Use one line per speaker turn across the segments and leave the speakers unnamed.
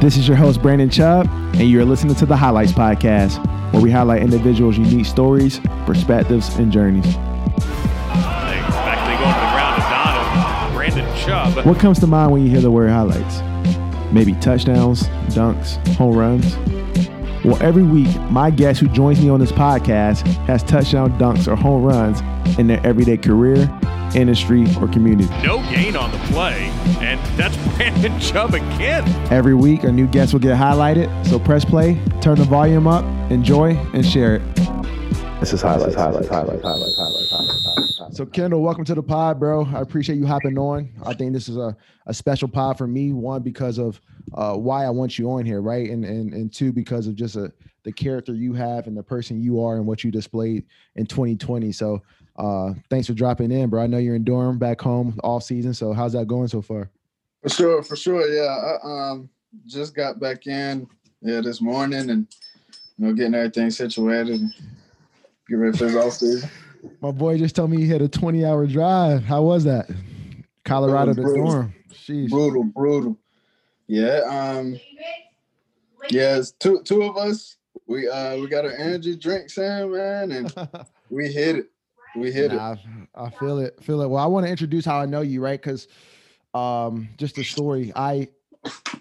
This is your host, Brandon Chubb, and you're listening to the Highlights Podcast, where we highlight individuals' unique stories, perspectives, and journeys.
Brandon Chubb.
What comes to mind when you hear the word highlights? Maybe touchdowns, dunks, home runs? Well, every week, my guest who joins me on this podcast has touchdown, dunks, or home runs in their everyday career, industry, or community.
No gain on the play, and that's Brandon Chubb again.
Every week, a new guest will get highlighted. So press play, turn the volume up, enjoy, and share it. This is highlights, highlights, highlights, highlights, highlights, highlights. So Kendall, welcome to the pod, bro. I appreciate you hopping on. I think this is a, a special pod for me. One because of uh, why I want you on here, right? And and and two because of just a, the character you have and the person you are and what you displayed in 2020. So uh, thanks for dropping in, bro. I know you're in Durham back home off season. So how's that going so far?
For sure, for sure. Yeah, I um just got back in yeah this morning and you know getting everything situated. Get ready for the off season.
My boy just told me he had a 20 hour drive. How was that? Colorado to
Brutal.
Sheesh.
Brutal, brutal. Yeah, um, yeah, two two of us. We uh we got our energy drinks in, man, and we hit it. We hit it.
I, I feel it. Feel it. Well, I want to introduce how I know you, right? Because um, just a story. I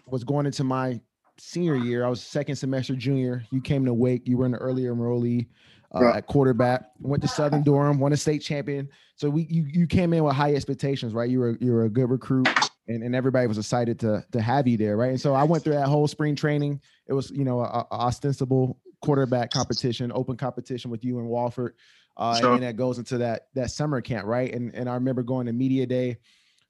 was going into my senior year. I was second semester junior. You came to Wake. You were an earlier enrollee uh,
Right.
at quarterback. Went to Southern Durham. Won a state champion. So we you you came in with high expectations, right? You were you were a good recruit. And, and everybody was excited to to have you there, right? And so I went through that whole spring training. It was, you know, a, a ostensible quarterback competition, open competition with you and Wolford. Uh,
Sure.
and that goes into that that summer camp, right? And and I remember going to media day.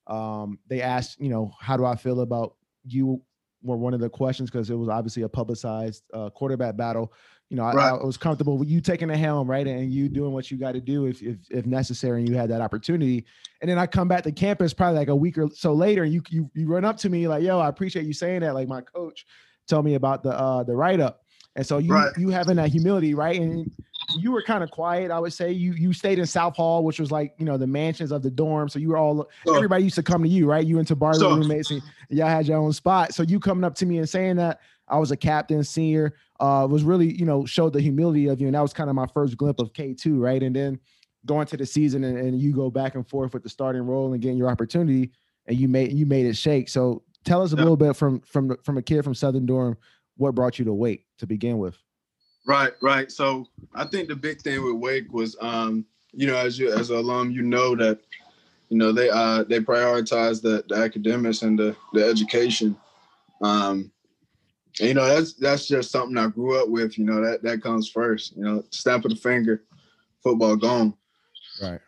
Um, they asked, you know, how do I feel about you? Were one of the questions because it was obviously a publicized uh, quarterback battle. You know, I,
Right.
I was comfortable with you taking the helm, right, and you doing what you got to do if, if if necessary, and you had that opportunity. And then I come back to campus probably like a week or so later, and you you you run up to me like, "Yo, I appreciate you saying that." Like my coach told me about the uh the write up, and so you
Right.
you having that humility, right? And you were kind of quiet, I would say. You you stayed in South Hall, which was like you know the mansions of the dorm. So you were all everybody used to come to you, right? You and
Sure.
were roommates, and y'all had your own spot. So you coming up to me and saying that I was a captain, senior, uh, was really you know showed the humility of you, and that was kind of my first glimpse of K two, right? And then going to the season and, and you go back and forth with the starting role and getting your opportunity, and you made you made it shake. So tell us a
Yeah.
little bit from from from a kid from Southern Durham, what brought you to Wake to begin with?
Right, right. So I think the big thing with Wake was, um, you know, as you as an alum, you know that, you know, they uh they prioritize the, the academics and the the education. Um, you know, that's that's just something I grew up with. You know, that that comes first. You know, snap of the finger, football gone.
Right.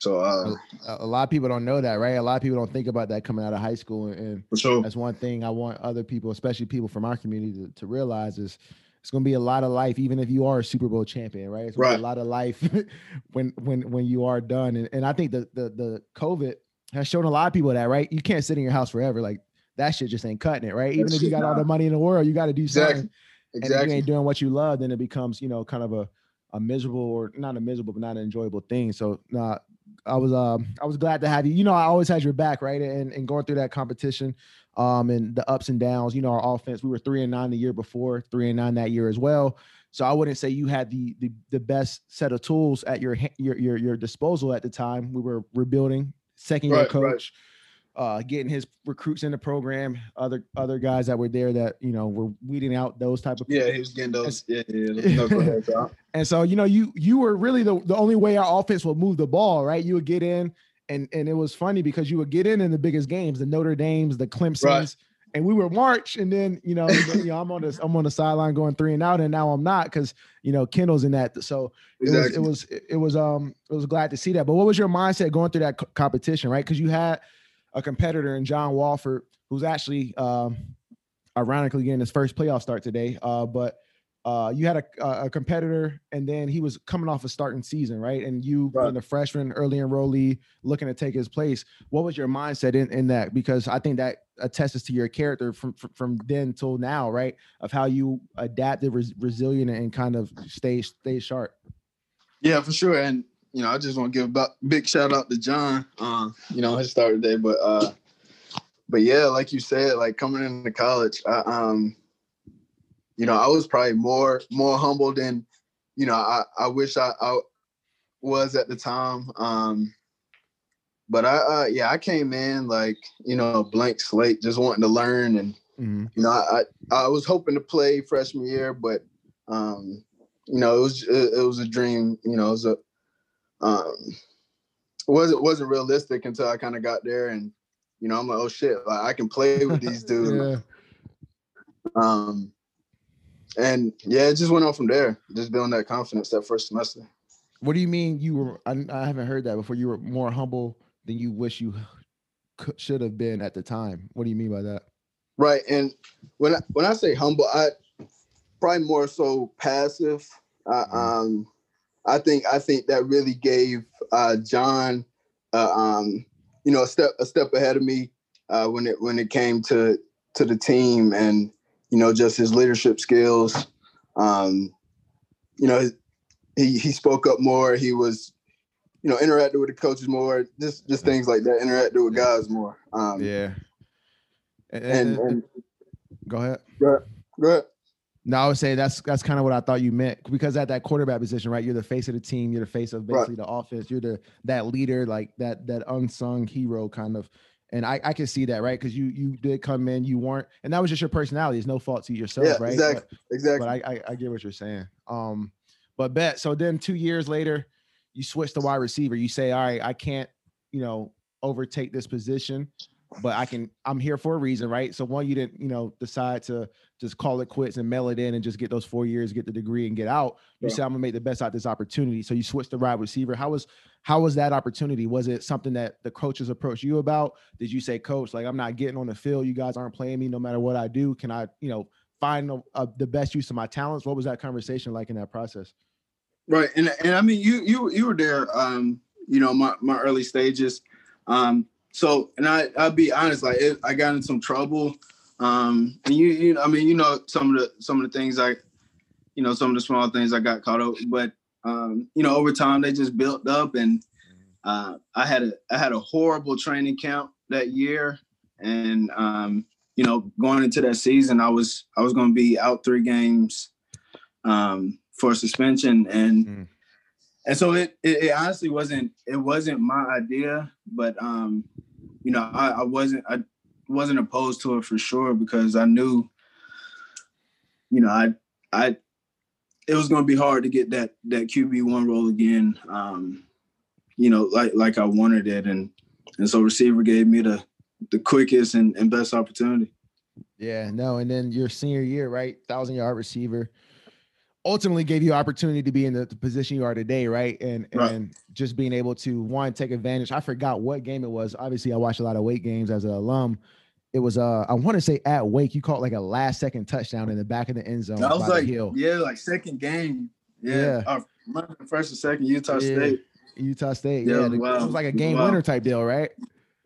So uh,
a a lot of people don't know that, right? A lot of people don't think about that coming out of high school, and,
sure.
that's one thing I want other people, especially people from our community, to, to realize is it's going to be a lot of life, even if you are a Super Bowl champion, right? It's going to be
Right.
a lot of life when when when you are done, and and I think the the the COVID has shown a lot of people that, right? You can't sit in your house forever, like that shit just ain't cutting it, right? Even if you got all the money in the world, you got to do
Exactly.
something. And if you
Exactly.
ain't doing what you love, then it becomes, you know, kind of a, a miserable or not a miserable, but not an enjoyable thing. So nah, I was um I was glad to have you. You know, I always had your back, right? And and going through that competition, um, and the ups and downs. You know, our offense, we were three and nine the year before, three and nine that year as well. So I wouldn't say you had the the, the best set of tools at your your your your disposal at the time. We were rebuilding, second year
Right, right.
Uh, getting his recruits in the program, other other guys that were there that you know were weeding out those type of
Yeah, he was getting those. Yeah, yeah. those
and so you know you you were really the the only way our offense would move the ball, right? You would get in, and and it was funny because you would get in in the biggest games, the Notre Dames, the Clemson's, and we were March, and then you know, you know I'm on this I'm on the sideline going three and out, and now I'm not because you know Kendall's in that. So
Exactly.
it was it was it was um it was glad to see that. But what was your mindset going through that co- competition, right? Because you had a competitor in John Wolford who's actually um ironically getting his first playoff start today. Uh, but uh, you had a, a competitor, and then he was coming off a starting season, right? And you,
Right.
being a freshman, early enrollee, looking to take his place. What was your mindset in, in that? Because I think that attests to your character from from, from then till now, right? Of how you adapted, res- resilient, and kind of stay stay sharp.
Yeah, for sure. And you know, I just want to give a big shout out to John. Uh, you know, his start today, but uh, but yeah, like you said, like coming into college, I, um, you know, I was probably more more humble than you know I I wish I, I was at the time. Um, but I uh, yeah, I came in like you know a blank slate, just wanting to learn and
Mhm.
you know, I I was hoping to play freshman year, but um, you know, it was it, it was a dream. You know, it was a um, it wasn't wasn't realistic until I kind of got there, and you know, I'm like, oh shit, like I can play with these dudes.
Yeah.
Um, and yeah, it just went on from there. Just building that confidence that first semester.
What do you mean you were? I, I haven't heard that before. You were more humble than you wish you could, should have been at the time. What do you mean by that?
Right, and when I, when I say humble, I probably more so passive. I, um, I think I think that really gave uh, John, uh, um, you know, a step a step ahead of me uh, when it when it came to to the team and you know just his leadership skills. Um, you know, he he spoke up more. He was, you know, interacted with the coaches more. Just just things like that. Interacted with guys more. Um,
Yeah. And,
and,
and-
and
go ahead.
go ahead.
No, I would say that's that's kind of what I thought you meant because at that quarterback position, right? You're the face of the team. You're the face of
Right.
basically the offense. You're the that leader, like that that unsung hero kind of. And I I can see that, right? Because you you did come in, you weren't, and that was just your personality. It's no fault to yourself,
Yeah,
right?
exactly.
But-
Exactly.
but I, I I get what you're saying. Um, but bet so then two years later, you switch to wide receiver. You say, all right, I can't, you know, overtake this position, but I can. I'm here for a reason, right? So one, you didn't, you know, decide to just call it quits and mail it in and just get those four years, get the degree, and get out. You
Yeah.
said I'm gonna make the best out of this opportunity. So you switched to wide receiver. How was how was that opportunity? Was it something that the coaches approached you about? Did you say, Coach, like I'm not getting on the field. You guys aren't playing me no matter what I do. Can I, you know, find a, a- the best use of my talents? What was that conversation like in that process?
Right, and and I mean you you you were there, um, you know, my my early stages. Um, so and I I'll be honest, like it, I got in some trouble. Um, and you you know, I mean you know some of the some of the things I, you know, some of the small things I got caught up, but um, you know over time they just built up, and uh, I had a I had a horrible training camp that year, and um, you know going into that season I was I was going to be out three games. Um, for suspension and
Mm.
and so it, it it honestly wasn't it wasn't my idea but um you know I, I wasn't I wasn't opposed to it for sure because I knew you know I I it was to be hard to get that that QB one role again um you know like like I wanted it and and so receiver gave me the the quickest and, and best opportunity
Yeah, no. And then your senior year, right? Thousand yard receiver ultimately gave you opportunity to be in the, the position you are today, right? And
Right.
and just being able to one take advantage. I forgot what game it was. Obviously, I watched a lot of Wake games as an alum. It was uh I want to say at Wake, you caught like a last second touchdown in the back of the end zone.
that was like yeah like second game
Yeah.
yeah, my first and second Utah
Yeah.
State
Utah State.
Yeah,
Yeah, the-
wow.
it was like a game
Wow.
winner type deal, right?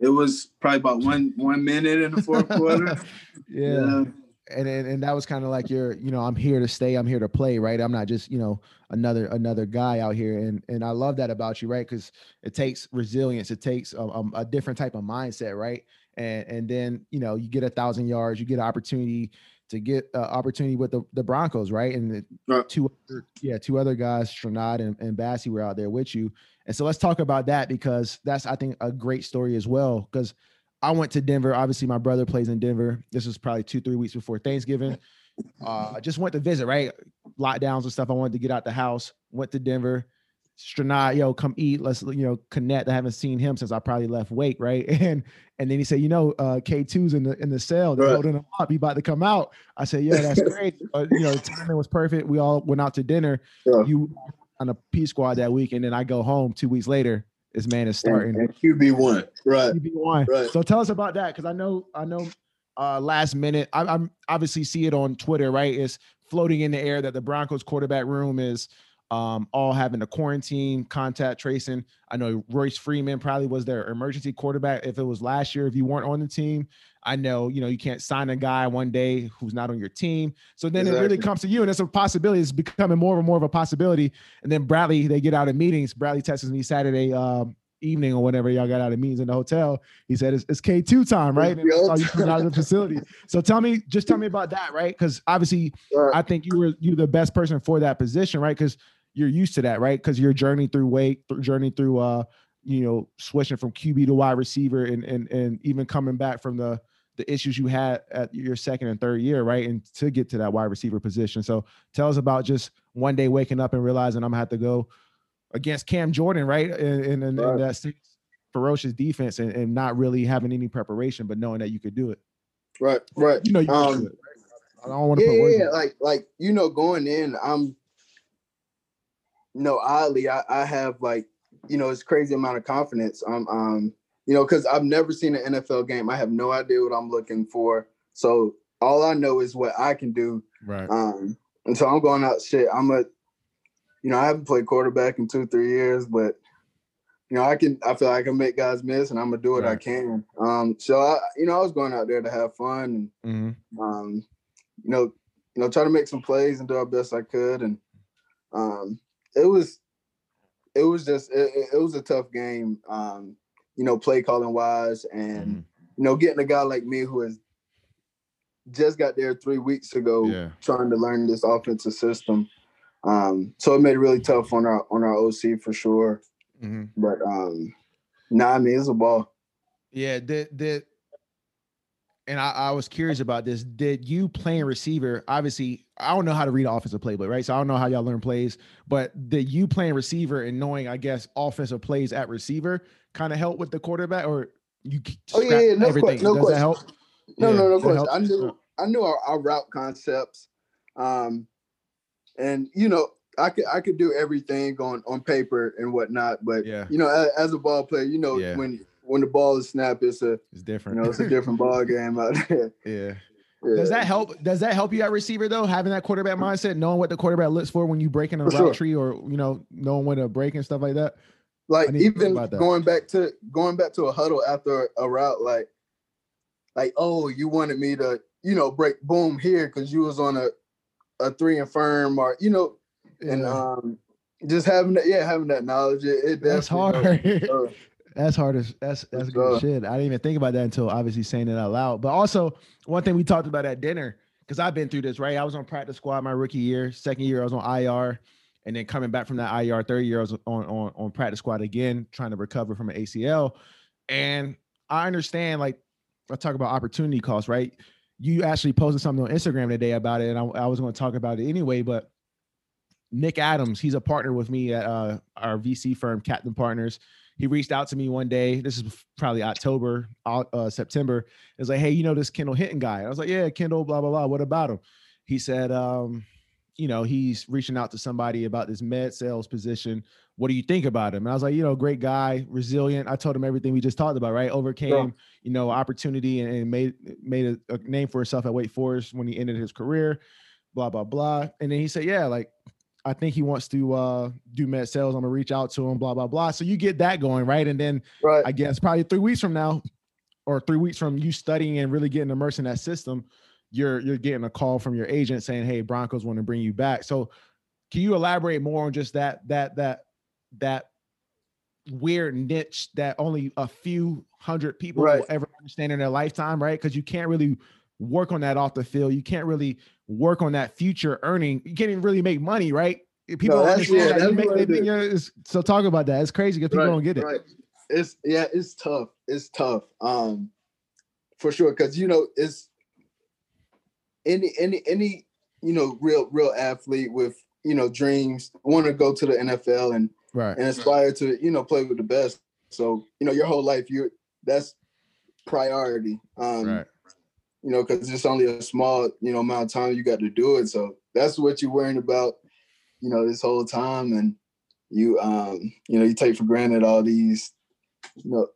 It was probably about one one minute in the fourth quarter.
yeah. And and, and that was kind of like your you know i'm here to stay i'm here to play right? I'm not just you know another another guy out here and and i love that about you right? Because it takes resilience it takes a, a, a different type of mindset right? And and then you know you get a thousand yards you get an opportunity to get uh, opportunity with the, the broncos right? And the
Right.
two other, yeah two other guys Strnad and, and Bassey were out there with you. And so let's talk about that because that's i think a great story as well because I went to Denver. Obviously, my brother plays in Denver. This was probably two, three weeks before Thanksgiving. Uh, I just went to visit, right? Lockdowns and stuff. I wanted to get out the house. Went to Denver. Strnad, yo, come eat. Let's you know connect. I haven't seen him since I probably left Wake, right? And and then he said, you know, uh, K2's in the in the cell. They're
Right.
holding him up. He about to come out. I said, yeah, that's great. You know, the timing was perfect. We all went out to dinner.
Yeah.
You on a P squad that week, and then I go home two weeks later. This man is starting.
QB one, right?
QB one.
Right.
So tell us about that because I know I know uh last minute. I, I'm obviously see it on Twitter, right? It's floating in the air that the Broncos quarterback room is um, all having a quarantine, contact tracing. I know Royce Freeman probably was their emergency quarterback if it was last year, if you weren't on the team. I know, you know, you can't sign a guy one day who's not on your team. So then exactly. it really comes to you, and it's a possibility. It's becoming more and more of a possibility. And then Bradley, they get out of meetings. Bradley texts me Saturday um, evening or whatever y'all got out of meetings in the hotel. He said it's, it's K2 time, right? And that's you out of the facility. So tell me, just tell me about that, right? Because obviously, right. I think you were you the best person for that position, right? Because you're used to that, right? Because you're journey through Wake, journey through uh, you know, switching from QB to wide receiver and and and even coming back from the the issues you had at your second and third year, right? And to get to that wide receiver position. So tell us about just one day waking up and realizing I'm gonna have to go against Cam Jordan, right? In, in, right. in that ferocious defense and, and not really having any preparation, but knowing that you could do it.
Right, right.
You know you
um,
do it. Right? I don't want to
yeah,
put words
yeah, like like you know, going in, I'm know, oddly, I, I have like, you know, it's crazy amount of confidence. Um, um, you know, because I've never seen an NFL game. I have no idea what I'm looking for. So all I know is what I can do.
Right.
Um, and so I'm going out shit. I'm a, you know, I haven't played quarterback in two, three years, but you know, I can I feel like I can make guys miss and I'm gonna do what right. I can. Um, so I, you know, I was going out there to have fun and mm-hmm. um, you know, you know, try to make some plays and do our best I could. And um, it was it was just it, it was a tough game. Um, you know, play calling wise, and mm-hmm. you know, getting a guy like me who has just got there three weeks ago, yeah. trying to learn this offensive system. Um, so it made it really tough on our on our OC for sure. Mm-hmm. But um, nah, I mean it's a ball.
Yeah, did did and I, I, was curious about this. Did you playing receiver? Obviously, I don't know how to read offensive playbook, right? So I don't know how y'all learn plays, but did you playing receiver and knowing, I guess, offensive plays at receiver kind of help with the quarterback, or you?
Oh yeah, yeah no
everything.
Question, no
Does
question.
that help?
No, yeah, no, no question. I knew, I knew our, our route concepts, um, and you know, I could I could do everything on on paper and whatnot, but
yeah.
you know, as, as a ball player, you know, yeah. when when the ball is snapped, it's a
it's different.
You know, it's a different ball game out there.
Yeah. yeah. Does that help? Does that help you at receiver though? Having that quarterback mindset, knowing what the quarterback looks for when you break in a for route sure. tree, or you know, knowing when to break and stuff like that.
Like even going back to going back to a huddle after a route, like, like oh, you wanted me to, you know, break boom here because you was on a a three and firm, or you know, yeah. and um, just having that, yeah, having that knowledge, it, it
that's hard. uh, that's hard as that's that's good shit. I didn't even think about that until obviously saying it out loud. But also one thing we talked about at dinner, because I've been through this, right? I was on practice squad my rookie year. Second year, I was on IR. And then coming back from that IR, third year, I was on, on, on practice squad again, trying to recover from an ACL. And I understand, like, I talk about opportunity cost, right? You actually posted something on Instagram today about it, and I, I was going to talk about it anyway. But Nick Adams, he's a partner with me at uh, our VC firm, Captain Partners he reached out to me one day. This is probably October, uh, September. It was like, hey, you know this Kendall Hinton guy? I was like, yeah, Kendall, blah blah blah. What about him? He said, um, you know, he's reaching out to somebody about this med sales position. What do you think about him? And I was like, you know, great guy, resilient. I told him everything we just talked about, right? Overcame, yeah. you know, opportunity and, and made made a, a, name for himself at Wake Forest when he ended his career. Blah blah blah. And then he said, yeah, like I think he wants to uh, do med sales. I'm gonna reach out to him, blah blah blah. So you get that going, right? And then
right.
I guess probably three weeks from now, or three weeks from you studying and really getting immersed in that system, you're you're getting a call from your agent saying, "Hey, Broncos want to bring you back." So can you elaborate more on just that that that that weird niche that only a few hundred people right. will ever understand in their lifetime, right? Because you can't really work on that off the field. You can't really work on that future earning. You can't even really make money, right? People no, understand yeah, that you make they so talk about that. It's crazy because people
right,
don't get it.
Right. It's yeah, it's tough. It's tough. Um for sure. Cause you know, it's any any any you know real real athlete with you know dreams want to go to the NFL and
right
and aspire to you know play with the best. So you know your whole life you that's priority. Um right you know, because it's only a small, you know, amount of time you got to do it. So that's what you're worrying about, you know, this whole time. And you, um, you know, you take for granted all these, you know,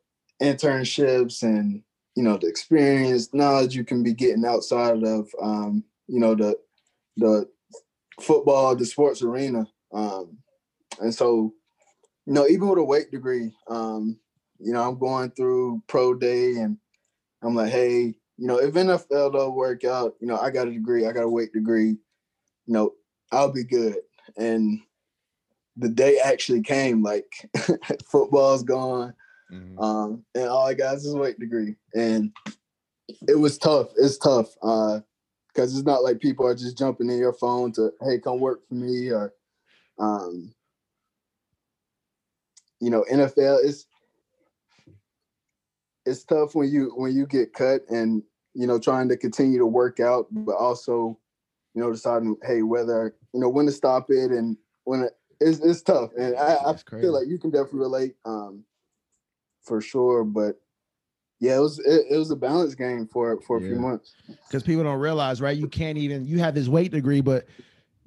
internships and, you know, the experience, knowledge you can be getting outside of, um, you know, the, the football, the sports arena. Um, and so, you know, even with a Wake degree, um, you know, I'm going through pro day and I'm like, hey, you know, if NFL don't work out, you know, I got a degree, I got a Wake degree, you know, I'll be good. And the day actually came, like football's gone. Mm-hmm. Um, and all I got is a Wake degree. And it was tough. It's tough. Uh, because it's not like people are just jumping in your phone to, hey, come work for me or um, you know, NFL is it's tough when you when you get cut and you know trying to continue to work out, but also you know deciding hey whether you know when to stop it and when it, it's it's tough and I, I feel like you can definitely relate um, for sure, but yeah, it was it, it was a balance game for for a yeah. few months.
Because people don't realize, right? You can't even you have this Wake degree, but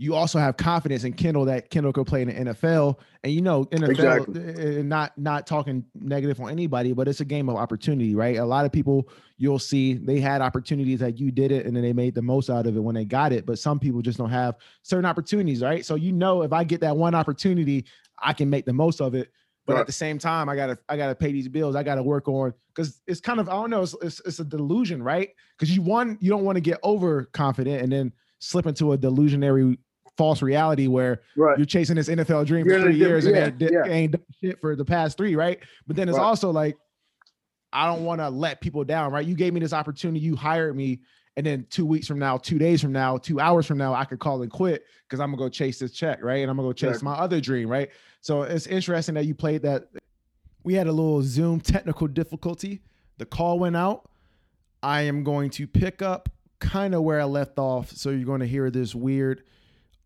you also have confidence in Kendall that Kendall could play in the NFL. And you know, NFL exactly. Eh, eh, not not talking negative on anybody, but it's a game of opportunity, right? A lot of people you'll see they had opportunities that you did it and then they made the most out of it when they got it. But some people just don't have certain opportunities, right? So you know if I get that one opportunity, I can make the most of it. But right. at the same time, I gotta I gotta pay these bills. I gotta work on because it's kind of I don't know, it's, it's, it's a delusion, right? Because you one you don't want to get overconfident and then slip into a delusionary false reality where right. you're chasing this NFL dream you're for three years yeah, and ain't, yeah. ain't done shit for the past three, right? But then it's right. also like, I don't want to let people down, right? You gave me this opportunity, you hired me, and then two weeks from now, two days from now, two hours from now, I could call and quit because I'm gonna go chase this check, right? And I'm gonna go chase my other dream, right? So it's interesting that you played that. We had a little Zoom technical difficulty. The call went out. I am going to pick up kind of where I left off. So you're going to hear this weird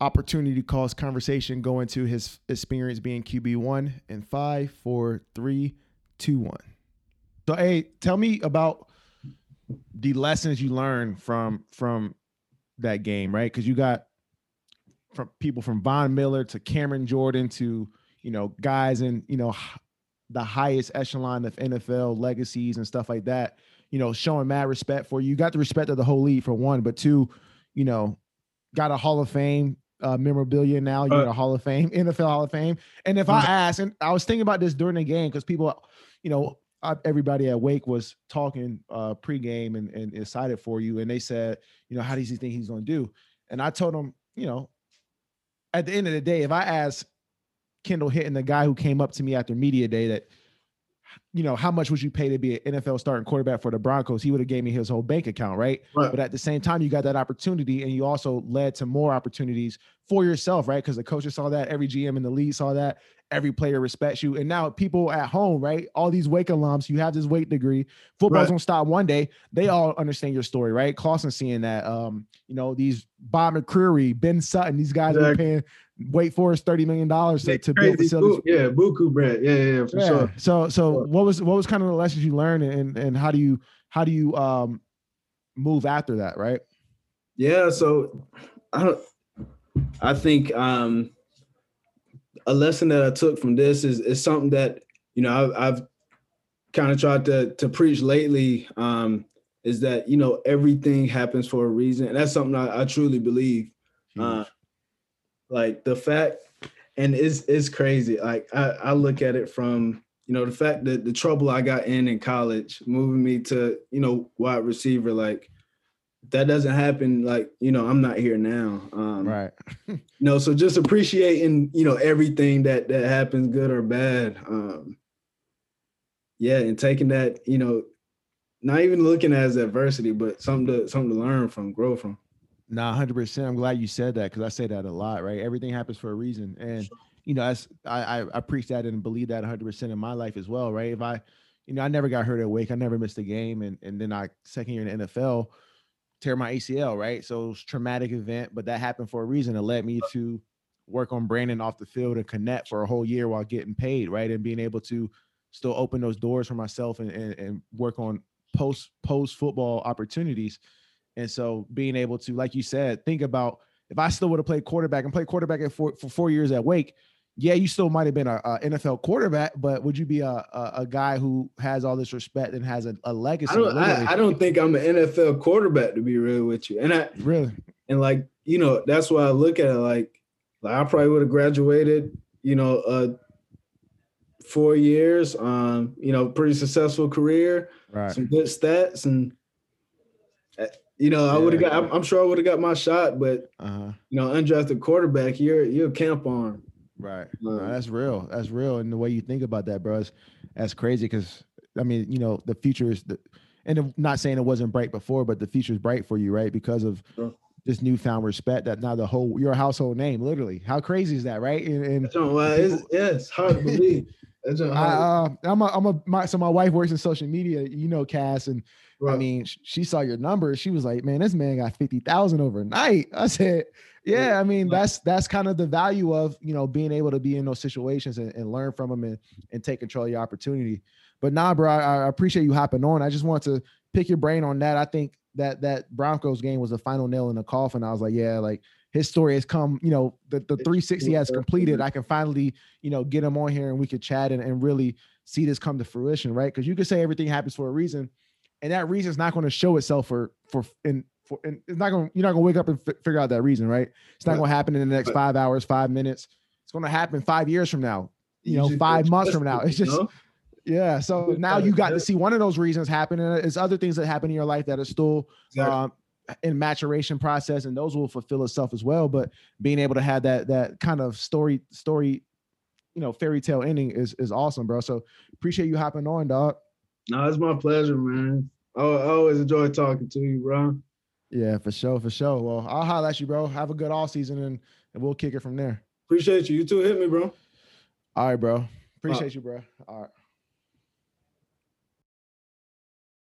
opportunity cost conversation going to his experience being QB1 and five, four, three, two, one. So hey, tell me about the lessons you learned from from that game, right? Because you got from people from Von Miller to Cameron Jordan to you know guys in you know the highest echelon of NFL legacies and stuff like that. You know, showing mad respect for you. You got the respect of the whole league for one, but two, you know, got a Hall of Fame uh, memorabilia now. You're uh, a Hall of Fame, NFL Hall of Fame. And if I ask, and I was thinking about this during the game because people, you know, everybody at Wake was talking uh, pregame and, and excited for you, and they said, you know, how does he think he's going to do? And I told them, you know, at the end of the day, if I ask Kendall Hinton the guy who came up to me after media day that you know, how much would you pay to be an NFL starting quarterback for the Broncos? He would have gave me his whole bank account, right? right? But at the same time, you got that opportunity, and you also led to more opportunities for yourself, right? Because the coaches saw that, every GM in the league saw that, every player respects you, and now people at home, right? All these Wake alums, you have this Wake degree. Football's right. gonna stop one day. They all understand your story, right? Clawson seeing that, um, you know, these Bob McCreary, Ben Sutton, these guys exactly. are paying Wake Forest thirty million dollars to, to build facilities.
yeah, buku bread. Yeah, yeah, for yeah. sure.
So, so sure. what was what was kind of the lessons you learned, and and how do you how do you um move after that, right?
Yeah, so I don't. I think um a lesson that I took from this is is something that you know I've, I've kind of tried to to preach lately. Um, is that you know everything happens for a reason, and that's something I, I truly believe. Uh, like the fact, and it's it's crazy. Like I, I look at it from you know the fact that the trouble I got in in college, moving me to you know wide receiver, like that doesn't happen like you know i'm not here now um
right
you know so just appreciating you know everything that that happens good or bad um yeah and taking that you know not even looking as adversity but something to something to learn from grow from
Nah, hundred percent. I'm glad you said that because I say that a lot, right? Everything happens for a reason, and you know, that's I I, I preach that and believe that 100 percent in my life as well, right? If I, you know, I never got hurt at Wake, I never missed a game, and and then I second year in the NFL, tear my ACL, right? So it's traumatic event, but that happened for a reason. It led me to work on Brandon off the field and connect for a whole year while getting paid, right? And being able to still open those doors for myself and and, and work on post post football opportunities and so being able to, like you said, think about if I still would have played quarterback and played quarterback at four, for four years at Wake, yeah, you still might have been a, a, NFL quarterback, but would you be a, a, a, guy who has all this respect and has a, a legacy?
I don't, I, I don't think I'm an NFL quarterback to be real with you. And I
really,
and like you know that's why I look at it like like I probably would have graduated, you know, uh, four years, um, you know, pretty successful career,
Right.
some good stats, and you know I would have got. I'm, I'm sure I would have got my shot, but
Uh-huh.
you know, undrafted quarterback, you're you're a camp arm.
Right. No,
Um,
that's real. That's real. And the way you think about that, bro, that's crazy. Because I mean, you know, the future is the, and I'm not saying it wasn't bright before, but the future is bright for you, right? Because of
Sure.
this newfound respect that now the whole you're a household name, literally. How crazy is that, right? And, and
not it's, yeah, it's hard to believe. That's hard.
I, uh, I'm a, I'm a, my, so my wife works in social media, you know, Cass, and I mean, sh- she saw your numbers. She was like, "Man, this man got fifty thousand overnight." I said, "Yeah,
Yeah.
I mean, that's that's kind of the value of you know being able to be in those situations and, and learn from them and and take control of your opportunity." But nah, bro, I, I appreciate you hopping on. I just want to pick your brain on that. I think that that Broncos game was the final nail in the coffin. I was like, yeah, like his story has come. You know, the the 360 has completed. I can finally you know get him on here and we could chat and, and really see this come to fruition, right? Because you could say everything happens for a reason, and that reason is not going to show itself for for in for and it's not going to you're not going to wake up and fi- figure out that reason, right? It's not going to happen in the next five hours, five minutes. It's going to happen five years from now. You know, five months from now. It's just yeah. So now you got to see one of those reasons happen, and it's other things that happen in your life that are still um, in maturation process, and those will fulfill itself as well. But being able to have that that kind of story story, you know, fairy tale ending is is awesome, bro. So appreciate you hopping on, dog.
no, it's my pleasure, man. I, I always enjoy talking to you, bro.
Yeah, for sure, for sure. Well, I'll holler at you, bro. Have a good all season, and and we'll kick it from there.
Appreciate you. You too. Hit me, bro.
All right, bro. Appreciate you, bro. All right.